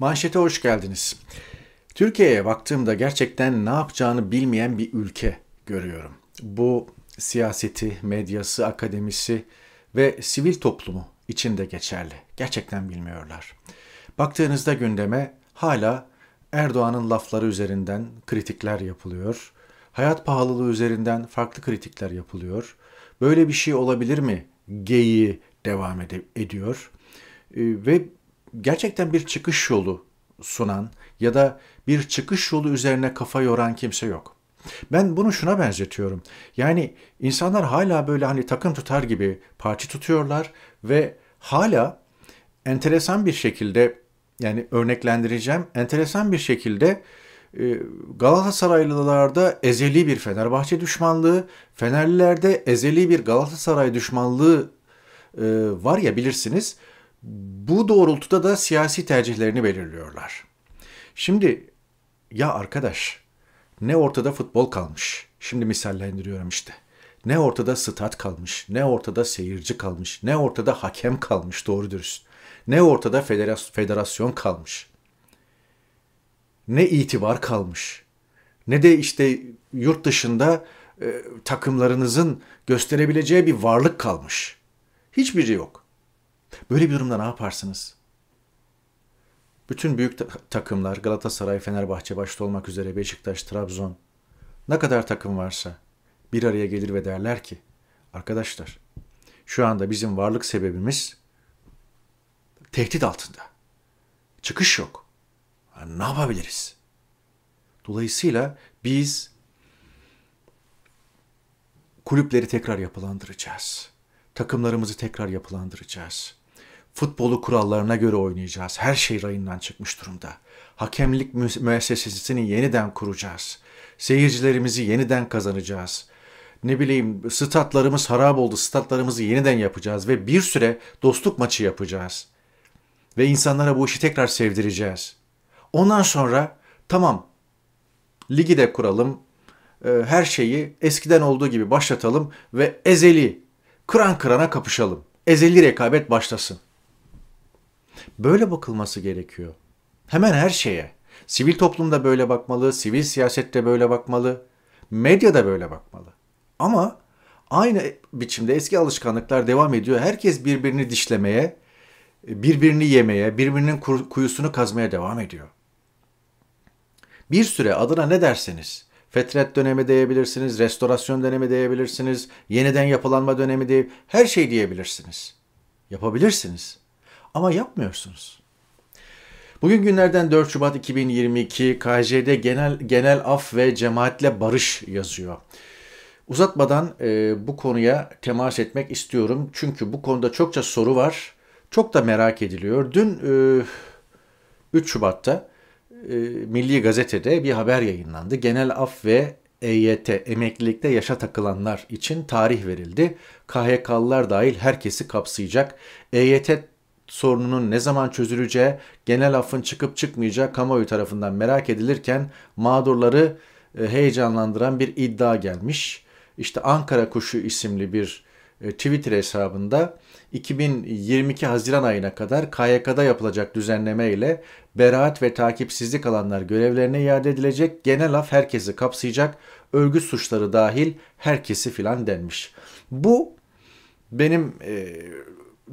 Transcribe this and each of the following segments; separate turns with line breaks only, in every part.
Manşete hoş geldiniz. Türkiye'ye baktığımda gerçekten ne yapacağını bilmeyen bir ülke görüyorum. Bu siyaseti, medyası, akademisi ve sivil toplumu içinde geçerli. Gerçekten bilmiyorlar. Baktığınızda gündeme hala Erdoğan'ın lafları üzerinden kritikler yapılıyor. Hayat pahalılığı üzerinden farklı kritikler yapılıyor. Böyle bir şey olabilir mi? Geyi devam ed- ediyor. Ee, ve gerçekten bir çıkış yolu sunan ya da bir çıkış yolu üzerine kafa yoran kimse yok. Ben bunu şuna benzetiyorum. Yani insanlar hala böyle hani takım tutar gibi parti tutuyorlar ve hala enteresan bir şekilde yani örneklendireceğim enteresan bir şekilde e, Galatasaraylılarda ezeli bir Fenerbahçe düşmanlığı, Fenerlilerde ezeli bir Galatasaray düşmanlığı e, var ya bilirsiniz. Bu doğrultuda da siyasi tercihlerini belirliyorlar. Şimdi ya arkadaş ne ortada futbol kalmış. Şimdi misallendiriyorum işte. Ne ortada stat kalmış, ne ortada seyirci kalmış, ne ortada hakem kalmış doğru dürüst. Ne ortada federasyon kalmış. Ne itibar kalmış. Ne de işte yurt dışında e, takımlarınızın gösterebileceği bir varlık kalmış. Hiçbiri yok. Böyle bir durumda ne yaparsınız? Bütün büyük takımlar Galatasaray, Fenerbahçe başta olmak üzere Beşiktaş, Trabzon ne kadar takım varsa bir araya gelir ve derler ki arkadaşlar şu anda bizim varlık sebebimiz tehdit altında. Çıkış yok. Yani ne yapabiliriz? Dolayısıyla biz kulüpleri tekrar yapılandıracağız. Takımlarımızı tekrar yapılandıracağız. Futbolu kurallarına göre oynayacağız. Her şey rayından çıkmış durumda. Hakemlik müessesesini yeniden kuracağız. Seyircilerimizi yeniden kazanacağız. Ne bileyim statlarımız harap oldu. Statlarımızı yeniden yapacağız ve bir süre dostluk maçı yapacağız. Ve insanlara bu işi tekrar sevdireceğiz. Ondan sonra tamam ligi de kuralım. E, her şeyi eskiden olduğu gibi başlatalım ve ezeli kıran kırana kapışalım. Ezeli rekabet başlasın. Böyle bakılması gerekiyor. Hemen her şeye. Sivil toplumda böyle bakmalı, sivil siyasette böyle bakmalı, medya da böyle bakmalı. Ama aynı biçimde eski alışkanlıklar devam ediyor. Herkes birbirini dişlemeye, birbirini yemeye, birbirinin kuyusunu kazmaya devam ediyor. Bir süre adına ne derseniz, fetret dönemi diyebilirsiniz, restorasyon dönemi diyebilirsiniz, yeniden yapılanma dönemi diye her şey diyebilirsiniz. Yapabilirsiniz. Ama yapmıyorsunuz. Bugün günlerden 4 Şubat 2022 KJ'de genel genel af ve cemaatle barış yazıyor. Uzatmadan e, bu konuya temas etmek istiyorum. Çünkü bu konuda çokça soru var. Çok da merak ediliyor. Dün e, 3 Şubat'ta e, Milli Gazete'de bir haber yayınlandı. Genel af ve EYT, emeklilikte yaşa takılanlar için tarih verildi. KHK'lılar dahil herkesi kapsayacak. EYT sorununun ne zaman çözüleceği, genel affın çıkıp çıkmayacağı kamuoyu tarafından merak edilirken mağdurları e, heyecanlandıran bir iddia gelmiş. İşte Ankara Kuşu isimli bir e, Twitter hesabında 2022 Haziran ayına kadar KYK'da yapılacak düzenleme ile beraat ve takipsizlik alanlar görevlerine iade edilecek. Genel af herkesi kapsayacak. Örgüt suçları dahil herkesi filan denmiş. Bu benim e,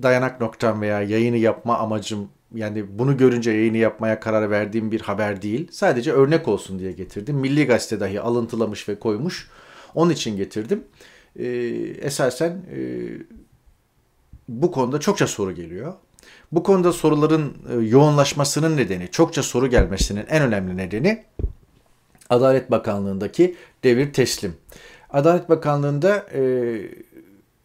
dayanak noktam veya yayını yapma amacım yani bunu görünce yayını yapmaya karar verdiğim bir haber değil. Sadece örnek olsun diye getirdim. Milli Gazete dahi alıntılamış ve koymuş. Onun için getirdim. Ee, esasen e, bu konuda çokça soru geliyor. Bu konuda soruların e, yoğunlaşmasının nedeni, çokça soru gelmesinin en önemli nedeni Adalet Bakanlığı'ndaki devir teslim. Adalet Bakanlığı'nda e,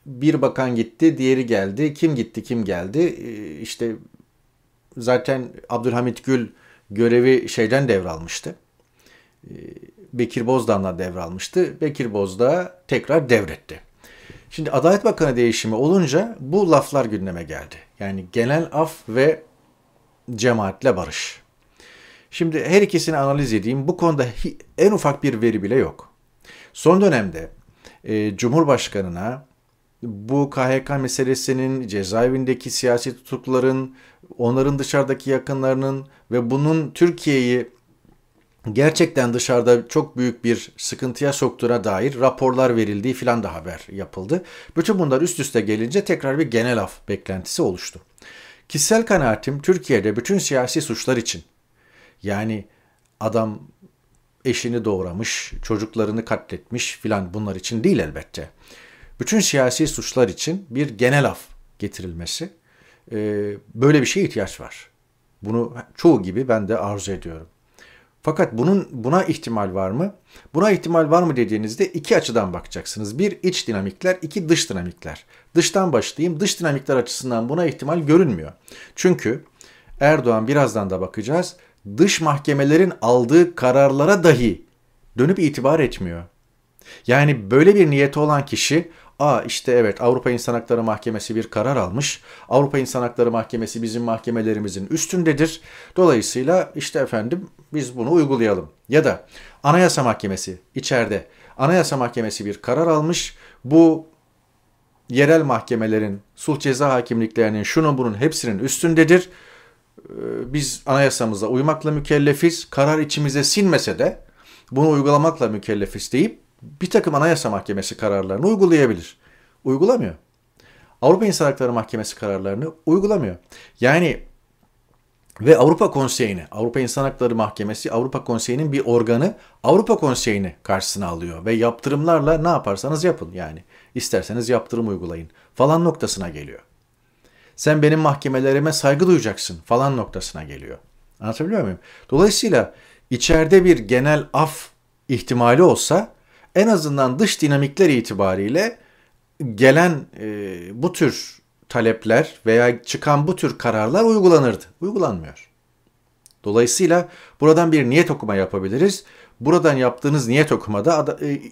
bir bakan gitti, diğeri geldi. Kim gitti, kim geldi? E, işte zaten Abdülhamit Gül görevi şeyden devralmıştı. E, Bekir Bozdağ'la devralmıştı. Bekir Bozdağ tekrar devretti. Şimdi Adalet Bakanı değişimi olunca bu laflar gündeme geldi. Yani genel af ve cemaatle barış. Şimdi her ikisini analiz edeyim. Bu konuda en ufak bir veri bile yok. Son dönemde e, Cumhurbaşkanı'na bu KHK meselesinin, cezaevindeki siyasi tutukluların, onların dışarıdaki yakınlarının ve bunun Türkiye'yi gerçekten dışarıda çok büyük bir sıkıntıya soktuğuna dair raporlar verildiği filan da haber yapıldı. Bütün bunlar üst üste gelince tekrar bir genel af beklentisi oluştu. Kişisel kanaatim Türkiye'de bütün siyasi suçlar için yani adam eşini doğramış, çocuklarını katletmiş filan bunlar için değil elbette. Bütün siyasi suçlar için bir genel af getirilmesi böyle bir şeye ihtiyaç var. Bunu çoğu gibi ben de arzu ediyorum. Fakat bunun buna ihtimal var mı? Buna ihtimal var mı dediğinizde iki açıdan bakacaksınız. Bir iç dinamikler, iki dış dinamikler. Dıştan başlayayım. Dış dinamikler açısından buna ihtimal görünmüyor. Çünkü Erdoğan birazdan da bakacağız. Dış mahkemelerin aldığı kararlara dahi dönüp itibar etmiyor. Yani böyle bir niyeti olan kişi Aa işte evet Avrupa İnsan Hakları Mahkemesi bir karar almış. Avrupa İnsan Hakları Mahkemesi bizim mahkemelerimizin üstündedir. Dolayısıyla işte efendim biz bunu uygulayalım. Ya da Anayasa Mahkemesi içeride Anayasa Mahkemesi bir karar almış. Bu yerel mahkemelerin, sulh ceza hakimliklerinin şunun bunun hepsinin üstündedir. Ee, biz anayasamıza uymakla mükellefiz. Karar içimize sinmese de bunu uygulamakla mükellefiz deyip bir takım anayasa mahkemesi kararlarını uygulayabilir. Uygulamıyor. Avrupa İnsan Hakları Mahkemesi kararlarını uygulamıyor. Yani ve Avrupa Konseyi'ni, Avrupa İnsan Hakları Mahkemesi, Avrupa Konseyi'nin bir organı Avrupa Konseyi'ni karşısına alıyor ve yaptırımlarla ne yaparsanız yapın yani. isterseniz yaptırım uygulayın falan noktasına geliyor. Sen benim mahkemelerime saygı duyacaksın falan noktasına geliyor. Anlatabiliyor muyum? Dolayısıyla içeride bir genel af ihtimali olsa en azından dış dinamikler itibariyle gelen e, bu tür talepler veya çıkan bu tür kararlar uygulanırdı. Uygulanmıyor. Dolayısıyla buradan bir niyet okuma yapabiliriz. Buradan yaptığınız niyet okumada e,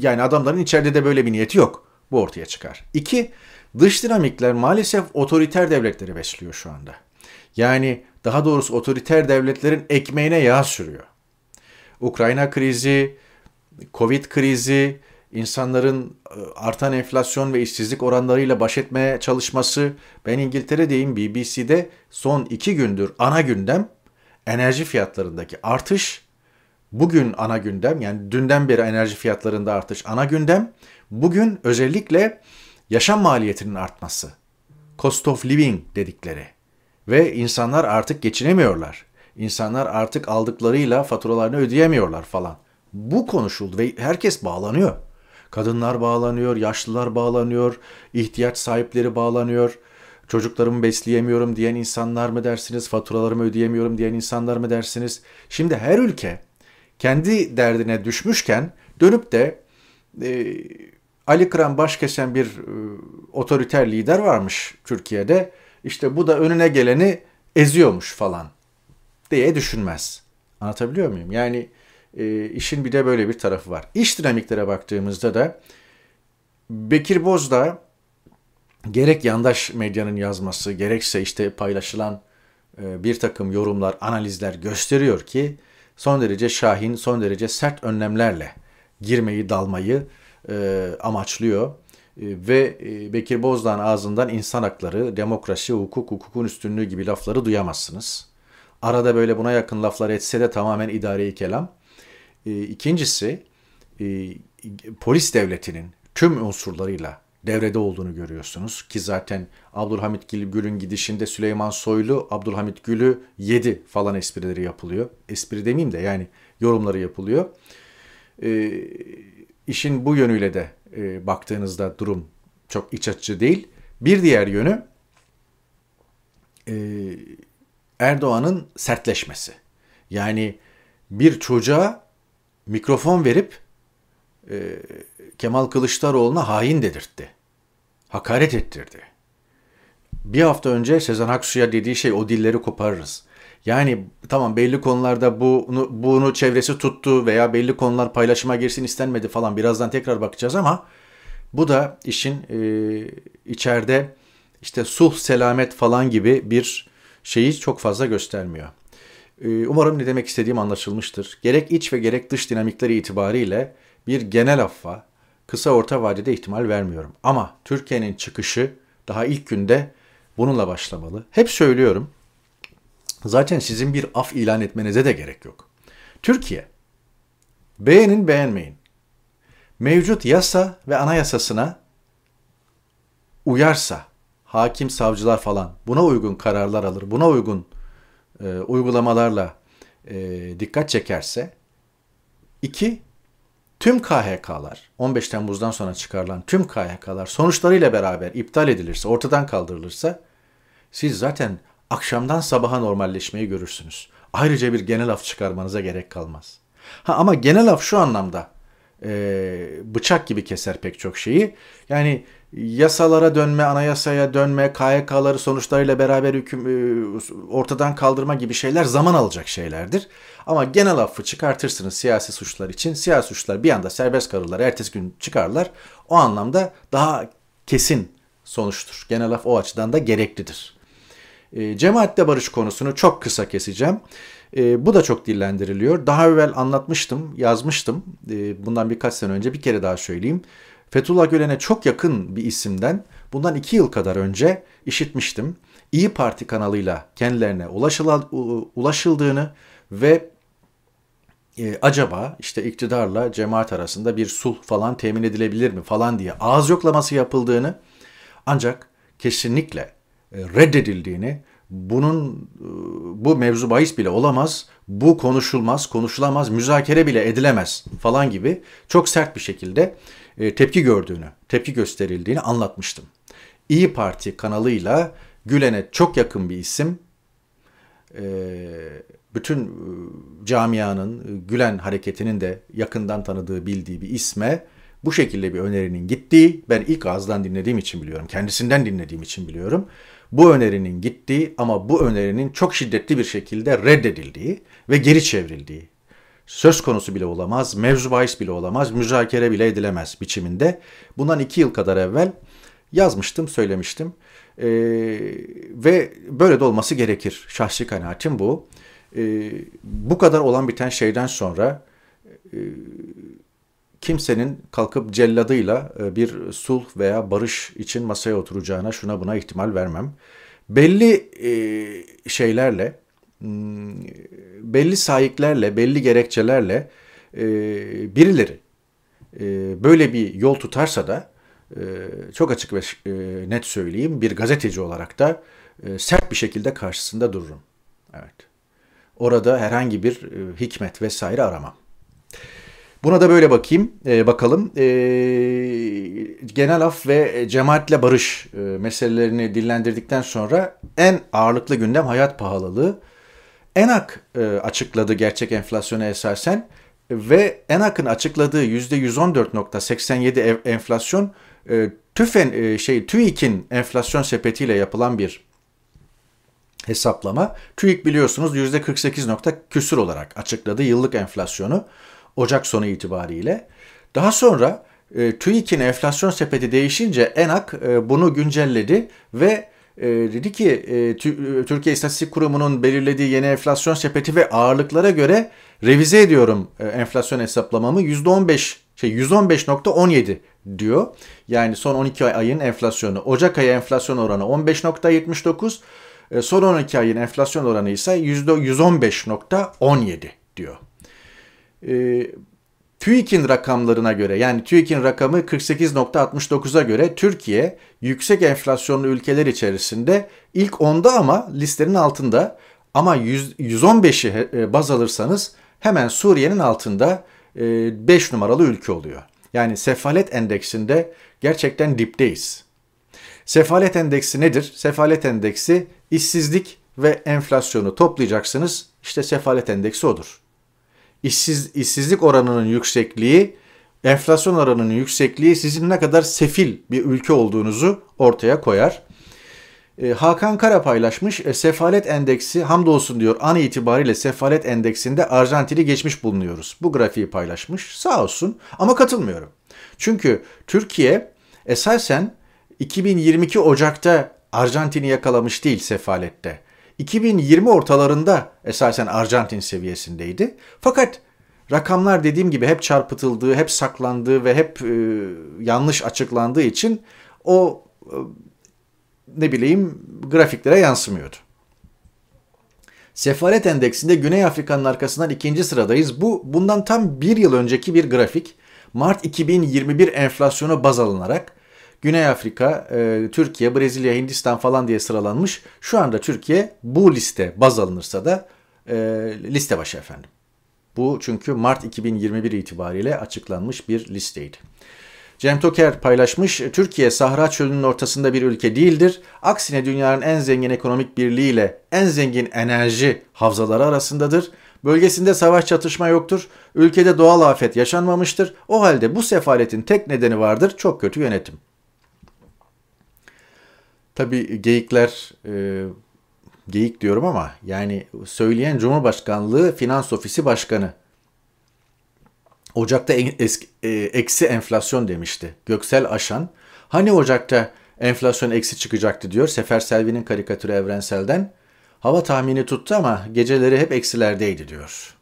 yani adamların içeride de böyle bir niyeti yok. Bu ortaya çıkar. İki, dış dinamikler maalesef otoriter devletleri besliyor şu anda. Yani daha doğrusu otoriter devletlerin ekmeğine yağ sürüyor. Ukrayna krizi, Covid krizi, insanların e, artan enflasyon ve işsizlik oranlarıyla baş etmeye çalışması. Ben İngiltere'deyim BBC'de son iki gündür ana gündem enerji fiyatlarındaki artış. Bugün ana gündem yani dünden beri enerji fiyatlarında artış ana gündem. Bugün özellikle yaşam maliyetinin artması. Cost of living dedikleri. Ve insanlar artık geçinemiyorlar. İnsanlar artık aldıklarıyla faturalarını ödeyemiyorlar falan. Bu konuşuldu ve herkes bağlanıyor. Kadınlar bağlanıyor, yaşlılar bağlanıyor, ihtiyaç sahipleri bağlanıyor. Çocuklarımı besleyemiyorum diyen insanlar mı dersiniz, faturalarımı ödeyemiyorum diyen insanlar mı dersiniz? Şimdi her ülke kendi derdine düşmüşken dönüp de e, Ali Kıran başkesen bir e, otoriter lider varmış Türkiye'de. İşte bu da önüne geleni eziyormuş falan diye düşünmez. Anlatabiliyor muyum? Yani e, işin bir de böyle bir tarafı var. İş dinamiklere baktığımızda da Bekir Bozdağ gerek yandaş medyanın yazması gerekse işte paylaşılan e, bir takım yorumlar, analizler gösteriyor ki son derece şahin, son derece sert önlemlerle girmeyi, dalmayı e, amaçlıyor. E, ve e, Bekir Bozdağ'ın ağzından insan hakları, demokrasi, hukuk, hukukun üstünlüğü gibi lafları duyamazsınız. Arada böyle buna yakın laflar etse de tamamen idari kelam. E, ikincisi e, polis devletinin tüm unsurlarıyla devrede olduğunu görüyorsunuz. Ki zaten Abdülhamit Gül'ün gidişinde Süleyman Soylu Abdülhamit Gül'ü yedi falan esprileri yapılıyor. Espri demeyeyim de yani yorumları yapılıyor. E, işin bu yönüyle de e, baktığınızda durum çok iç açıcı değil. Bir diğer yönü e, Erdoğan'ın sertleşmesi. Yani bir çocuğa mikrofon verip e, Kemal Kılıçdaroğlu'na hain dedirtti. Hakaret ettirdi. Bir hafta önce Sezen Aksu'ya dediği şey o dilleri koparırız. Yani tamam belli konularda bunu, bunu çevresi tuttu veya belli konular paylaşıma girsin istenmedi falan birazdan tekrar bakacağız ama bu da işin e, içeride işte sulh, selamet falan gibi bir şeyi çok fazla göstermiyor. Ee, umarım ne demek istediğim anlaşılmıştır. Gerek iç ve gerek dış dinamikleri itibariyle bir genel affa kısa orta vadede ihtimal vermiyorum. Ama Türkiye'nin çıkışı daha ilk günde bununla başlamalı. Hep söylüyorum. Zaten sizin bir af ilan etmenize de gerek yok. Türkiye, beğenin beğenmeyin. Mevcut yasa ve anayasasına uyarsa, hakim, savcılar falan buna uygun kararlar alır, buna uygun e, uygulamalarla e, dikkat çekerse, iki, tüm KHK'lar, 15 Temmuz'dan sonra çıkarılan tüm KHK'lar sonuçlarıyla beraber iptal edilirse, ortadan kaldırılırsa, siz zaten akşamdan sabaha normalleşmeyi görürsünüz. Ayrıca bir genel af çıkarmanıza gerek kalmaz. Ha, ama genel af şu anlamda e, bıçak gibi keser pek çok şeyi. Yani yasalara dönme, anayasaya dönme, KYK'ları sonuçlarıyla beraber hüküm e, ortadan kaldırma gibi şeyler zaman alacak şeylerdir. Ama genel affı çıkartırsınız siyasi suçlar için. Siyasi suçlar bir anda serbest kalırlar, ertesi gün çıkarlar. O anlamda daha kesin sonuçtur. Genel af o açıdan da gereklidir. E, cemaatle barış konusunu çok kısa keseceğim. E, bu da çok dillendiriliyor. Daha evvel anlatmıştım, yazmıştım. E, bundan birkaç sene önce bir kere daha söyleyeyim. Fethullah Gülen'e çok yakın bir isimden bundan iki yıl kadar önce işitmiştim. İyi Parti kanalıyla kendilerine ulaşıldığını ve e, acaba işte iktidarla cemaat arasında bir sulh falan temin edilebilir mi falan diye ağız yoklaması yapıldığını ancak kesinlikle e, reddedildiğini bunun e, bu mevzu bahis bile olamaz, bu konuşulmaz, konuşulamaz, müzakere bile edilemez falan gibi çok sert bir şekilde e, tepki gördüğünü, tepki gösterildiğini anlatmıştım. İyi Parti kanalıyla Gülen'e çok yakın bir isim, e, bütün camianın, Gülen hareketinin de yakından tanıdığı, bildiği bir isme bu şekilde bir önerinin gittiği, ben ilk ağızdan dinlediğim için biliyorum, kendisinden dinlediğim için biliyorum bu önerinin gittiği ama bu önerinin çok şiddetli bir şekilde reddedildiği ve geri çevrildiği söz konusu bile olamaz, mevzu bahis bile olamaz, müzakere bile edilemez biçiminde. Bundan iki yıl kadar evvel yazmıştım, söylemiştim. Ee, ve böyle de olması gerekir. Şahsi kanaatim bu. Ee, bu kadar olan biten şeyden sonra e, kimsenin kalkıp celladıyla e, bir sulh veya barış için masaya oturacağına şuna buna ihtimal vermem. Belli e, şeylerle, belli sahiplerle, belli gerekçelerle e, birileri böyle bir yol tutarsa da çok açık ve net söyleyeyim bir gazeteci olarak da sert bir şekilde karşısında dururum. Evet. Orada herhangi bir hikmet vesaire aramam. Buna da böyle bakayım, e, bakalım. E, genel af ve cemaatle barış e, meselelerini dillendirdikten sonra en ağırlıklı gündem hayat pahalılığı. ENAK e, açıkladı gerçek enflasyona esasen ve ENAK'ın açıkladığı %114.87 enflasyon e, TÜFEN e, şey TÜİK'in enflasyon sepetiyle yapılan bir hesaplama. TÜİK biliyorsunuz %48 nokta küsür olarak açıkladı yıllık enflasyonu. Ocak sonu itibariyle. Daha sonra e, TÜİK'in enflasyon sepeti değişince ENAK e, bunu güncelledi ve e, dedi ki e, Türkiye İstatistik Kurumu'nun belirlediği yeni enflasyon sepeti ve ağırlıklara göre revize ediyorum e, enflasyon hesaplamamı %15 şey 115.17 diyor. Yani son 12 ayın enflasyonu. Ocak ayı enflasyon oranı 15.79. E, son 12 ayın enflasyon oranı ise %115.17 diyor e, TÜİK'in rakamlarına göre yani TÜİK'in rakamı 48.69'a göre Türkiye yüksek enflasyonlu ülkeler içerisinde ilk 10'da ama listenin altında ama 115'i e, baz alırsanız hemen Suriye'nin altında 5 e, numaralı ülke oluyor. Yani sefalet endeksinde gerçekten dipteyiz. Sefalet endeksi nedir? Sefalet endeksi işsizlik ve enflasyonu toplayacaksınız. İşte sefalet endeksi odur işsiz, işsizlik oranının yüksekliği, enflasyon oranının yüksekliği sizin ne kadar sefil bir ülke olduğunuzu ortaya koyar. E, Hakan Kara paylaşmış. E, sefalet endeksi hamdolsun diyor an itibariyle sefalet endeksinde Arjantin'i geçmiş bulunuyoruz. Bu grafiği paylaşmış. Sağ olsun ama katılmıyorum. Çünkü Türkiye esasen 2022 Ocak'ta Arjantin'i yakalamış değil sefalette. 2020 ortalarında esasen Arjantin seviyesindeydi. Fakat rakamlar dediğim gibi hep çarpıtıldığı, hep saklandığı ve hep e, yanlış açıklandığı için o e, ne bileyim grafiklere yansımıyordu. Sefalet endeksinde Güney Afrika'nın arkasından ikinci sıradayız. Bu bundan tam bir yıl önceki bir grafik. Mart 2021 enflasyonu baz alınarak Güney Afrika, e, Türkiye, Brezilya, Hindistan falan diye sıralanmış. Şu anda Türkiye bu liste baz alınırsa da e, liste başı efendim. Bu çünkü Mart 2021 itibariyle açıklanmış bir listeydi. Cem Toker paylaşmış, Türkiye Sahra Çölü'nün ortasında bir ülke değildir. Aksine dünyanın en zengin ekonomik birliğiyle en zengin enerji havzaları arasındadır. Bölgesinde savaş çatışma yoktur. Ülkede doğal afet yaşanmamıştır. O halde bu sefaletin tek nedeni vardır, çok kötü yönetim. Tabi geyikler, e, geyik diyorum ama yani söyleyen Cumhurbaşkanlığı Finans Ofisi Başkanı. Ocak'ta eski, e, eksi enflasyon demişti. Göksel Aşan. Hani Ocak'ta enflasyon eksi çıkacaktı diyor. Sefer Selvi'nin karikatürü Evrensel'den. Hava tahmini tuttu ama geceleri hep eksilerdeydi diyor.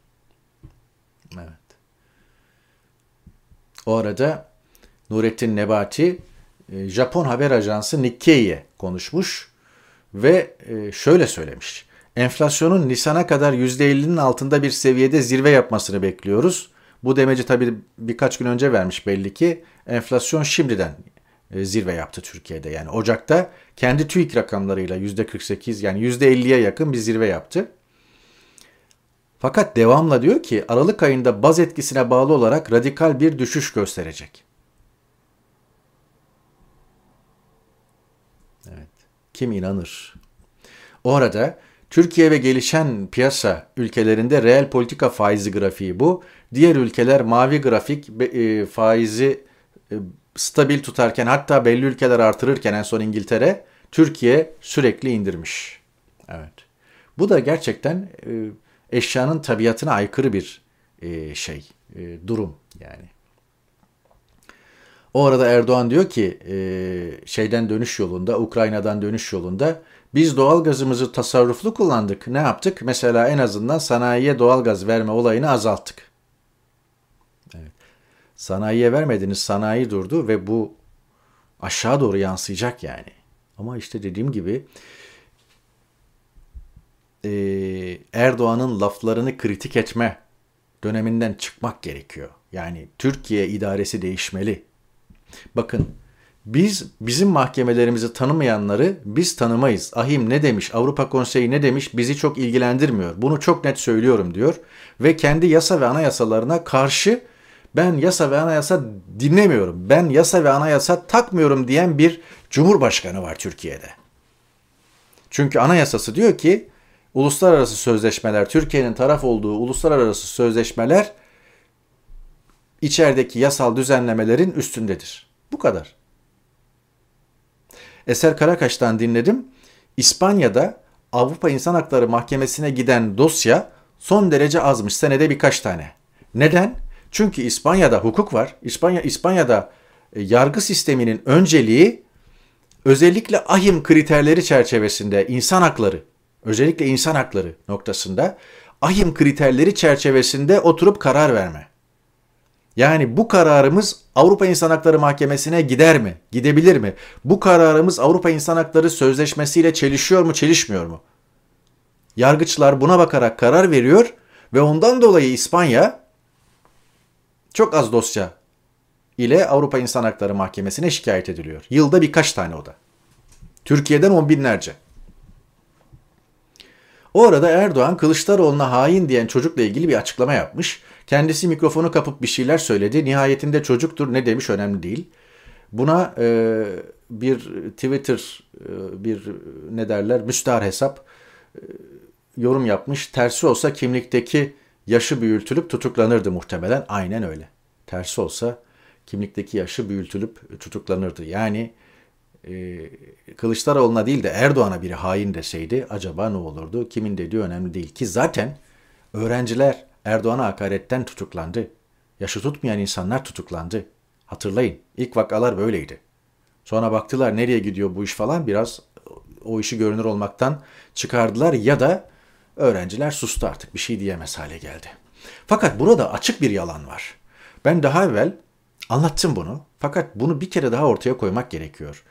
Evet. O arada Nurettin Nebati Japon haber ajansı Nikkei'ye konuşmuş ve e, şöyle söylemiş. Enflasyonun Nisan'a kadar %50'nin altında bir seviyede zirve yapmasını bekliyoruz. Bu demeci tabii birkaç gün önce vermiş belli ki. Enflasyon şimdiden e, zirve yaptı Türkiye'de. Yani Ocak'ta kendi TÜİK rakamlarıyla %48 yani %50'ye yakın bir zirve yaptı. Fakat devamla diyor ki Aralık ayında baz etkisine bağlı olarak radikal bir düşüş gösterecek. Evet. Kim inanır? O arada Türkiye ve gelişen piyasa ülkelerinde reel politika faizi grafiği bu. Diğer ülkeler mavi grafik e, faizi e, stabil tutarken hatta belli ülkeler artırırken en son İngiltere Türkiye sürekli indirmiş. Evet. Bu da gerçekten e, eşyanın tabiatına aykırı bir şey, durum yani. O arada Erdoğan diyor ki e, şeyden dönüş yolunda, Ukrayna'dan dönüş yolunda biz doğal gazımızı tasarruflu kullandık. Ne yaptık? Mesela en azından sanayiye doğal gaz verme olayını azalttık. Evet. Sanayiye vermediniz, sanayi durdu ve bu aşağı doğru yansıyacak yani. Ama işte dediğim gibi e, Erdoğan'ın laflarını kritik etme döneminden çıkmak gerekiyor. Yani Türkiye idaresi değişmeli. Bakın biz bizim mahkemelerimizi tanımayanları biz tanımayız. Ahim ne demiş, Avrupa Konseyi ne demiş bizi çok ilgilendirmiyor. Bunu çok net söylüyorum diyor. Ve kendi yasa ve anayasalarına karşı ben yasa ve anayasa dinlemiyorum. Ben yasa ve anayasa takmıyorum diyen bir cumhurbaşkanı var Türkiye'de. Çünkü anayasası diyor ki uluslararası sözleşmeler, Türkiye'nin taraf olduğu uluslararası sözleşmeler içerideki yasal düzenlemelerin üstündedir. Bu kadar. Eser Karakaş'tan dinledim. İspanya'da Avrupa İnsan Hakları Mahkemesi'ne giden dosya son derece azmış. Senede birkaç tane. Neden? Çünkü İspanya'da hukuk var. İspanya İspanya'da e, yargı sisteminin önceliği özellikle ahim kriterleri çerçevesinde insan hakları, özellikle insan hakları noktasında ahim kriterleri çerçevesinde oturup karar verme. Yani bu kararımız Avrupa İnsan Hakları Mahkemesi'ne gider mi? Gidebilir mi? Bu kararımız Avrupa İnsan Hakları Sözleşmesi ile çelişiyor mu, çelişmiyor mu? Yargıçlar buna bakarak karar veriyor ve ondan dolayı İspanya çok az dosya ile Avrupa İnsan Hakları Mahkemesi'ne şikayet ediliyor. Yılda birkaç tane o da. Türkiye'den on binlerce. O arada Erdoğan Kılıçdaroğlu'na hain diyen çocukla ilgili bir açıklama yapmış. Kendisi mikrofonu kapıp bir şeyler söyledi. Nihayetinde çocuktur ne demiş önemli değil. Buna e, bir Twitter e, bir ne derler müstahar hesap e, yorum yapmış. Tersi olsa kimlikteki yaşı büyütülüp tutuklanırdı muhtemelen. Aynen öyle. Tersi olsa kimlikteki yaşı büyütülüp tutuklanırdı. Yani e, Kılıçdaroğlu'na değil de Erdoğan'a biri hain deseydi acaba ne olurdu? Kimin dediği önemli değil ki zaten öğrenciler Erdoğan'a hakaretten tutuklandı. Yaşı tutmayan insanlar tutuklandı. Hatırlayın ilk vakalar böyleydi. Sonra baktılar nereye gidiyor bu iş falan biraz o işi görünür olmaktan çıkardılar ya da öğrenciler sustu artık bir şey diyemez hale geldi. Fakat burada açık bir yalan var. Ben daha evvel anlattım bunu fakat bunu bir kere daha ortaya koymak gerekiyor.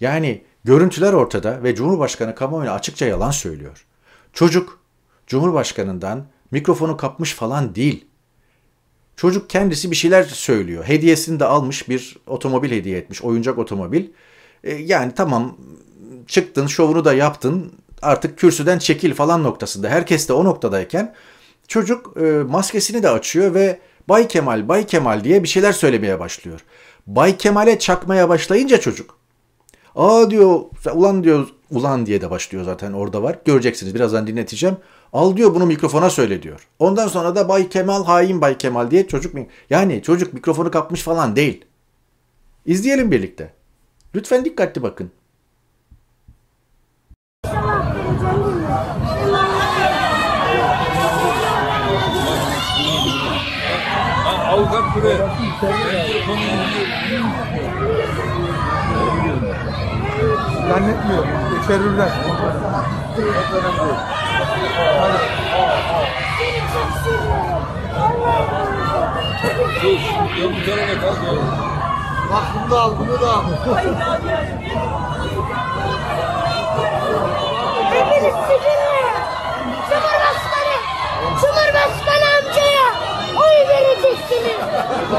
Yani görüntüler ortada ve Cumhurbaşkanı kamuoyuna açıkça yalan söylüyor. Çocuk Cumhurbaşkanından mikrofonu kapmış falan değil. Çocuk kendisi bir şeyler söylüyor. Hediyesini de almış bir otomobil hediye etmiş. Oyuncak otomobil. E, yani tamam çıktın şovunu da yaptın artık kürsüden çekil falan noktasında. Herkes de o noktadayken çocuk e, maskesini de açıyor ve Bay Kemal, Bay Kemal diye bir şeyler söylemeye başlıyor. Bay Kemal'e çakmaya başlayınca çocuk. Aa diyor, ulan diyor, ulan diye de başlıyor zaten orada var. Göreceksiniz birazdan dinleteceğim. Al diyor bunu mikrofona söyle diyor. Ondan sonra da Bay Kemal hain Bay Kemal diye çocuk? Yani çocuk mikrofonu kapmış falan değil. İzleyelim birlikte. Lütfen dikkatli bakın. Avukat buraya.
Zannetmiyorum. Terörden.
Sus. Yok bu tarafa kalk.
Bak bunu da al, bunu da al.
Hepiniz sizinle Cumhurbaşkanı, Cumhurbaşkanı amcaya oy vereceksiniz.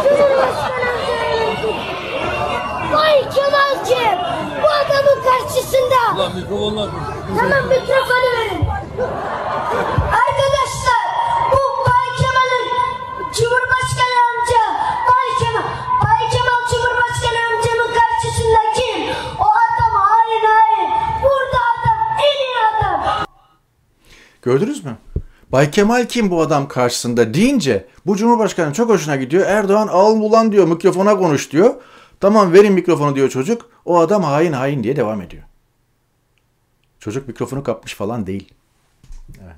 Cumhurbaşkanı amcaya vereceksiniz. Vay Kemal'cim bu adamın karşısında.
Ulan mikrofonla
Tamam mikrofonu verin. Arkadaşlar bu Bay Kemal'in Cumhurbaşkanı amca Bay Kemal Bay Kemal Cumhurbaşkanı amcamın karşısında kim? O adam hain hain. Burada adam en iyi adam.
Gördünüz mü? Bay Kemal kim bu adam karşısında deyince bu Cumhurbaşkanı çok hoşuna gidiyor. Erdoğan al ulan diyor mikrofona konuş diyor. Tamam verin mikrofonu diyor çocuk. O adam hain hain diye devam ediyor. Çocuk mikrofonu kapmış falan değil. Evet.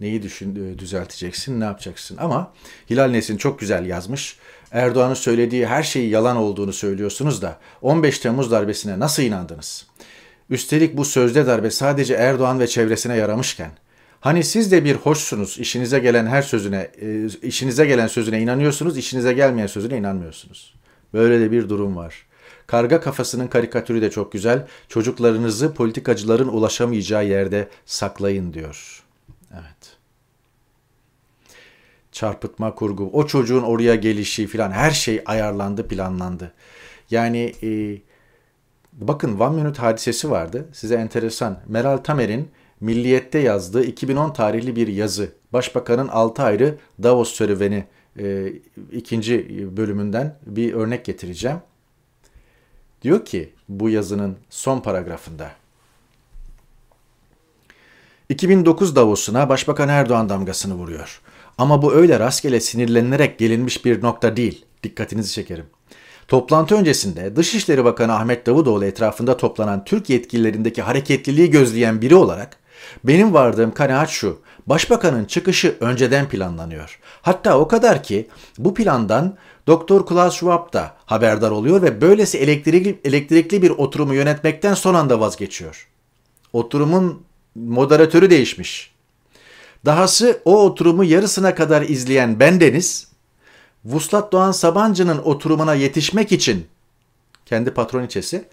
Neyi düşün, e, düzelteceksin, ne yapacaksın? Ama Hilal Nesin çok güzel yazmış. Erdoğan'ın söylediği her şeyi yalan olduğunu söylüyorsunuz da 15 Temmuz darbesine nasıl inandınız? Üstelik bu sözde darbe sadece Erdoğan ve çevresine yaramışken Hani siz de bir hoşsunuz, işinize gelen her sözüne, e, işinize gelen sözüne inanıyorsunuz, işinize gelmeyen sözüne inanmıyorsunuz. Böyle de bir durum var. Karga kafasının karikatürü de çok güzel. Çocuklarınızı politikacıların ulaşamayacağı yerde saklayın diyor. Evet. Çarpıtma kurgu, o çocuğun oraya gelişi filan her şey ayarlandı, planlandı. Yani e, bakın One Minute hadisesi vardı. Size enteresan. Meral Tamer'in Milliyet'te yazdığı 2010 tarihli bir yazı. Başbakanın 6 ayrı Davos serüveni e, ikinci bölümünden bir örnek getireceğim. Diyor ki bu yazının son paragrafında. 2009 Davos'una Başbakan Erdoğan damgasını vuruyor. Ama bu öyle rastgele sinirlenilerek gelinmiş bir nokta değil. Dikkatinizi çekerim. Toplantı öncesinde Dışişleri Bakanı Ahmet Davutoğlu etrafında toplanan Türk yetkililerindeki hareketliliği gözleyen biri olarak benim vardığım kanaat şu. Başbakanın çıkışı önceden planlanıyor. Hatta o kadar ki bu plandan Doktor Klaus Schwab da haberdar oluyor ve böylesi elektrikli, elektrikli bir oturumu yönetmekten son anda vazgeçiyor. Oturumun moderatörü değişmiş. Dahası o oturumu yarısına kadar izleyen bendeniz, Vuslat Doğan Sabancı'nın oturumuna yetişmek için kendi patroniçesi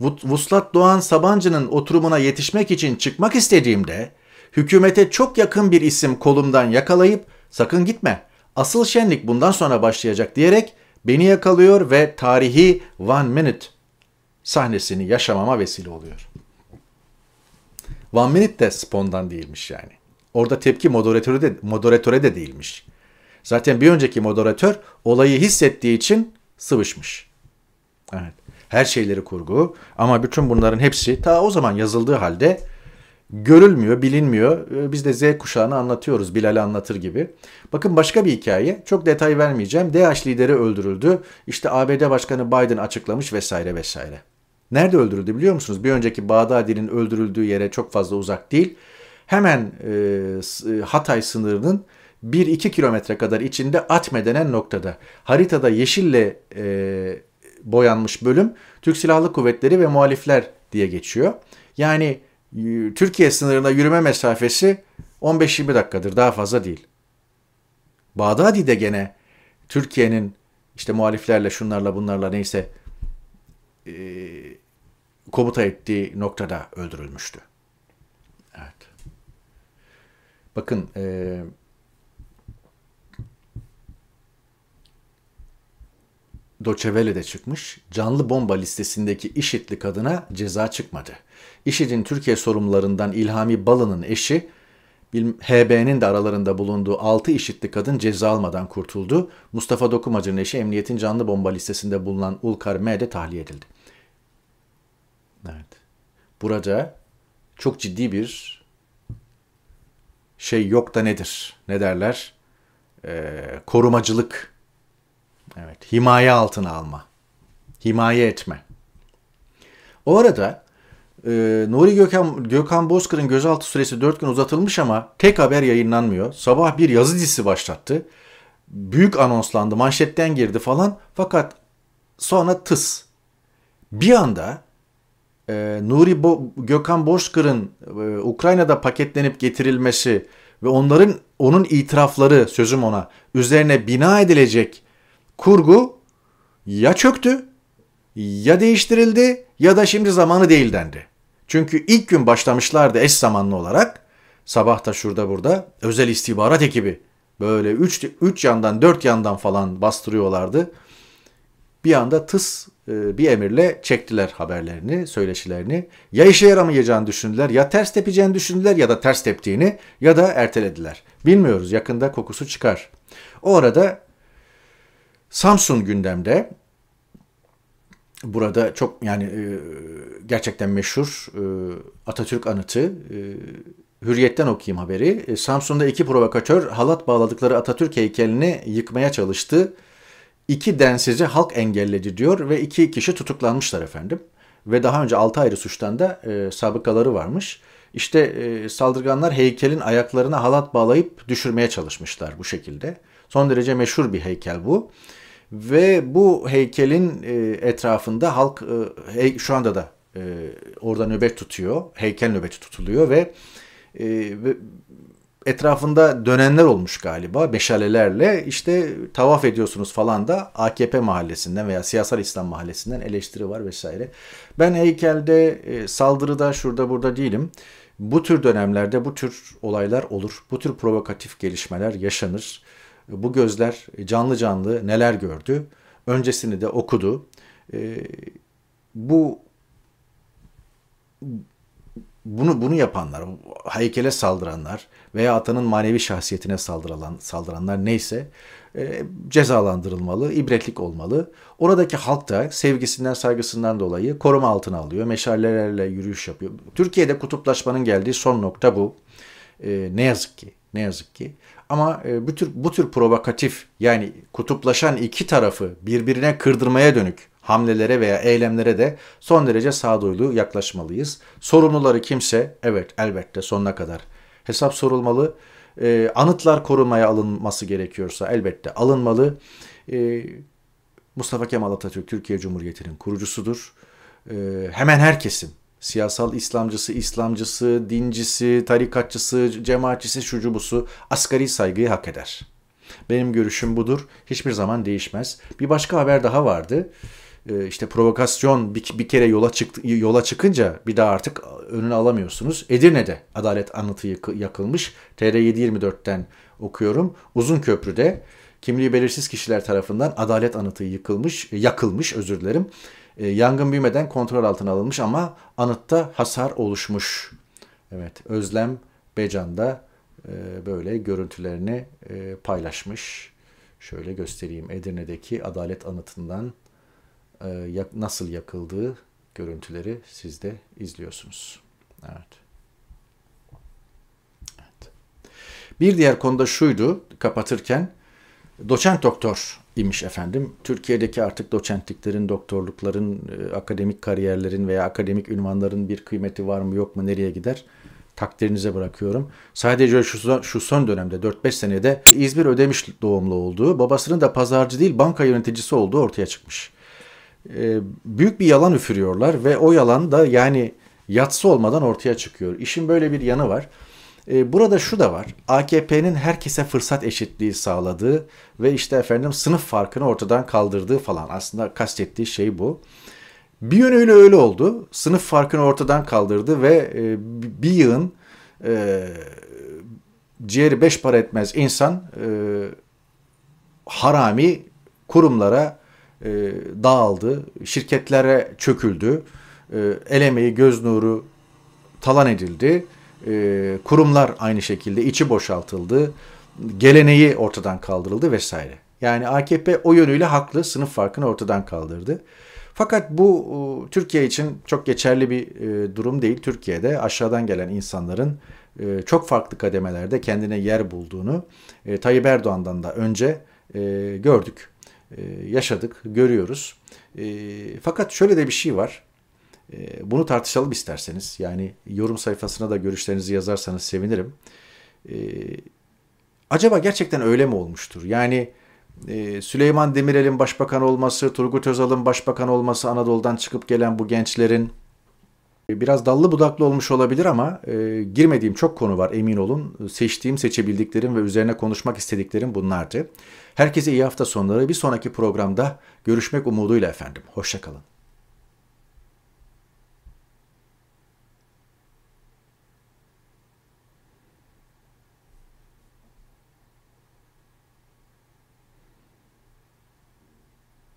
Vuslat Doğan Sabancı'nın oturumuna yetişmek için çıkmak istediğimde hükümete çok yakın bir isim kolumdan yakalayıp sakın gitme asıl şenlik bundan sonra başlayacak diyerek beni yakalıyor ve tarihi One Minute sahnesini yaşamama vesile oluyor. One Minute de spondan değilmiş yani. Orada tepki moderatöre de, moderatöre de değilmiş. Zaten bir önceki moderatör olayı hissettiği için sıvışmış. Evet. Her şeyleri kurgu ama bütün bunların hepsi ta o zaman yazıldığı halde görülmüyor, bilinmiyor. Ee, biz de Z kuşağını anlatıyoruz Bilal'i anlatır gibi. Bakın başka bir hikaye. Çok detay vermeyeceğim. DH lideri öldürüldü. İşte ABD Başkanı Biden açıklamış vesaire vesaire. Nerede öldürüldü biliyor musunuz? Bir önceki Bağdadi'nin öldürüldüğü yere çok fazla uzak değil. Hemen e, e Hatay sınırının 1-2 kilometre kadar içinde Atme denen noktada. Haritada yeşille e, boyanmış bölüm Türk Silahlı Kuvvetleri ve muhalifler diye geçiyor. Yani Türkiye sınırına yürüme mesafesi 15-20 dakikadır daha fazla değil. Bağdadi'de gene Türkiye'nin işte muhaliflerle şunlarla bunlarla neyse e, komuta ettiği noktada öldürülmüştü. Evet. Bakın e, Doçevele'de çıkmış. Canlı bomba listesindeki IŞİD'li kadına ceza çıkmadı. IŞİD'in Türkiye sorumlularından İlhami Balı'nın eşi HB'nin de aralarında bulunduğu 6 IŞİD'li kadın ceza almadan kurtuldu. Mustafa Dokumacı'nın eşi emniyetin canlı bomba listesinde bulunan Ulkar M de tahliye edildi. Evet. Burada çok ciddi bir şey yok da nedir? Ne derler? Ee, korumacılık. Evet. Himaye altına alma. Himaye etme. O arada e, Nuri Gökhan, Gökhan Bozkır'ın gözaltı süresi 4 gün uzatılmış ama tek haber yayınlanmıyor. Sabah bir yazı dizisi başlattı. Büyük anonslandı, manşetten girdi falan. Fakat sonra tıs. Bir anda e, Nuri Bo- Gökhan Bozkır'ın e, Ukrayna'da paketlenip getirilmesi ve onların onun itirafları sözüm ona üzerine bina edilecek kurgu ya çöktü ya değiştirildi ya da şimdi zamanı değil dendi. Çünkü ilk gün başlamışlardı eş zamanlı olarak. Sabahta şurada burada özel istihbarat ekibi böyle 3 3 yandan 4 yandan falan bastırıyorlardı. Bir anda tıs e, bir emirle çektiler haberlerini, söyleşilerini. Ya işe yaramayacağını düşündüler, ya ters tepeceğini düşündüler ya da ters teptiğini ya da ertelediler. Bilmiyoruz yakında kokusu çıkar. O arada Samsun gündemde burada çok yani e, gerçekten meşhur e, Atatürk anıtı e, Hürriyet'ten okuyayım haberi. Samsun'da iki provokatör halat bağladıkları Atatürk heykelini yıkmaya çalıştı. İki densizi halk engelledi diyor ve iki kişi tutuklanmışlar efendim. Ve daha önce altı ayrı suçtan da e, sabıkaları varmış. İşte e, saldırganlar heykelin ayaklarına halat bağlayıp düşürmeye çalışmışlar bu şekilde. Son derece meşhur bir heykel bu. Ve bu heykelin e, etrafında halk e, şu anda da e, orada nöbet tutuyor. Heykel nöbeti tutuluyor ve, ve etrafında dönenler olmuş galiba meşalelerle işte tavaf ediyorsunuz falan da AKP mahallesinden veya siyasal İslam mahallesinden eleştiri var vesaire. Ben heykelde saldırıda şurada burada değilim. Bu tür dönemlerde bu tür olaylar olur. Bu tür provokatif gelişmeler yaşanır bu gözler canlı canlı neler gördü. Öncesini de okudu. E, bu bunu bunu yapanlar, heykele saldıranlar veya atanın manevi şahsiyetine saldıran, saldıranlar neyse e, cezalandırılmalı, ibretlik olmalı. Oradaki halk da sevgisinden, saygısından dolayı koruma altına alıyor. Meşalelerle yürüyüş yapıyor. Türkiye'de kutuplaşmanın geldiği son nokta bu. E, ne yazık ki, ne yazık ki. Ama e, bu tür, bu tür provokatif yani kutuplaşan iki tarafı birbirine kırdırmaya dönük hamlelere veya eylemlere de son derece sağduyulu yaklaşmalıyız. Sorumluları kimse evet elbette sonuna kadar hesap sorulmalı. E, anıtlar korumaya alınması gerekiyorsa elbette alınmalı. E, Mustafa Kemal Atatürk Türkiye Cumhuriyeti'nin kurucusudur. E, hemen her kesim siyasal İslamcısı, İslamcısı, dincisi, tarikatçısı, cemaatçisi, şucubusu asgari saygıyı hak eder. Benim görüşüm budur. Hiçbir zaman değişmez. Bir başka haber daha vardı. Ee, işte provokasyon bir, bir kere yola çıktı, yola çıkınca bir daha artık önünü alamıyorsunuz. Edirne'de adalet anıtı yakılmış. TR724'ten okuyorum. Uzun Köprü'de kimliği belirsiz kişiler tarafından adalet anıtı yıkılmış, yakılmış özür dilerim. E, yangın büyümeden kontrol altına alınmış ama anıtta hasar oluşmuş. Evet, Özlem Becan da e, böyle görüntülerini e, paylaşmış. Şöyle göstereyim. Edirne'deki Adalet Anıtı'ndan nasıl yakıldığı görüntüleri siz de izliyorsunuz. Evet. evet. Bir diğer konuda şuydu kapatırken doçent doktor imiş efendim. Türkiye'deki artık doçentliklerin, doktorlukların, e, akademik kariyerlerin veya akademik ünvanların bir kıymeti var mı yok mu nereye gider? Takdirinize bırakıyorum. Sadece şu, şu son dönemde 4-5 senede İzmir Ödemiş doğumlu olduğu, babasının da pazarcı değil banka yöneticisi olduğu ortaya çıkmış. Ee, büyük bir yalan üfürüyorlar ve o yalan da yani yatsı olmadan ortaya çıkıyor. İşin böyle bir yanı var. E, burada şu da var. AKP'nin herkese fırsat eşitliği sağladığı ve işte efendim sınıf farkını ortadan kaldırdığı falan. Aslında kastettiği şey bu. Bir yönüyle öyle oldu. Sınıf farkını ortadan kaldırdı ve e, bir yığın e, ciğeri beş para etmez insan e, harami kurumlara e, dağıldı, şirketlere çöküldü, e, el emeği, göz nuru talan edildi, e, kurumlar aynı şekilde içi boşaltıldı, geleneği ortadan kaldırıldı vesaire. Yani AKP o yönüyle haklı, sınıf farkını ortadan kaldırdı. Fakat bu e, Türkiye için çok geçerli bir e, durum değil. Türkiye'de aşağıdan gelen insanların e, çok farklı kademelerde kendine yer bulduğunu Tayyip Erdoğan'dan da önce gördük, yaşadık, görüyoruz. Fakat şöyle de bir şey var. Bunu tartışalım isterseniz. Yani yorum sayfasına da görüşlerinizi yazarsanız sevinirim. Acaba gerçekten öyle mi olmuştur? Yani ee, Süleyman Demirel'in başbakan olması, Turgut Özal'ın başbakan olması, Anadolu'dan çıkıp gelen bu gençlerin e, biraz dallı budaklı olmuş olabilir ama e, girmediğim çok konu var emin olun. Seçtiğim, seçebildiklerim ve üzerine konuşmak istediklerim bunlardı. Herkese iyi hafta sonları. Bir sonraki programda görüşmek umuduyla efendim. Hoşçakalın.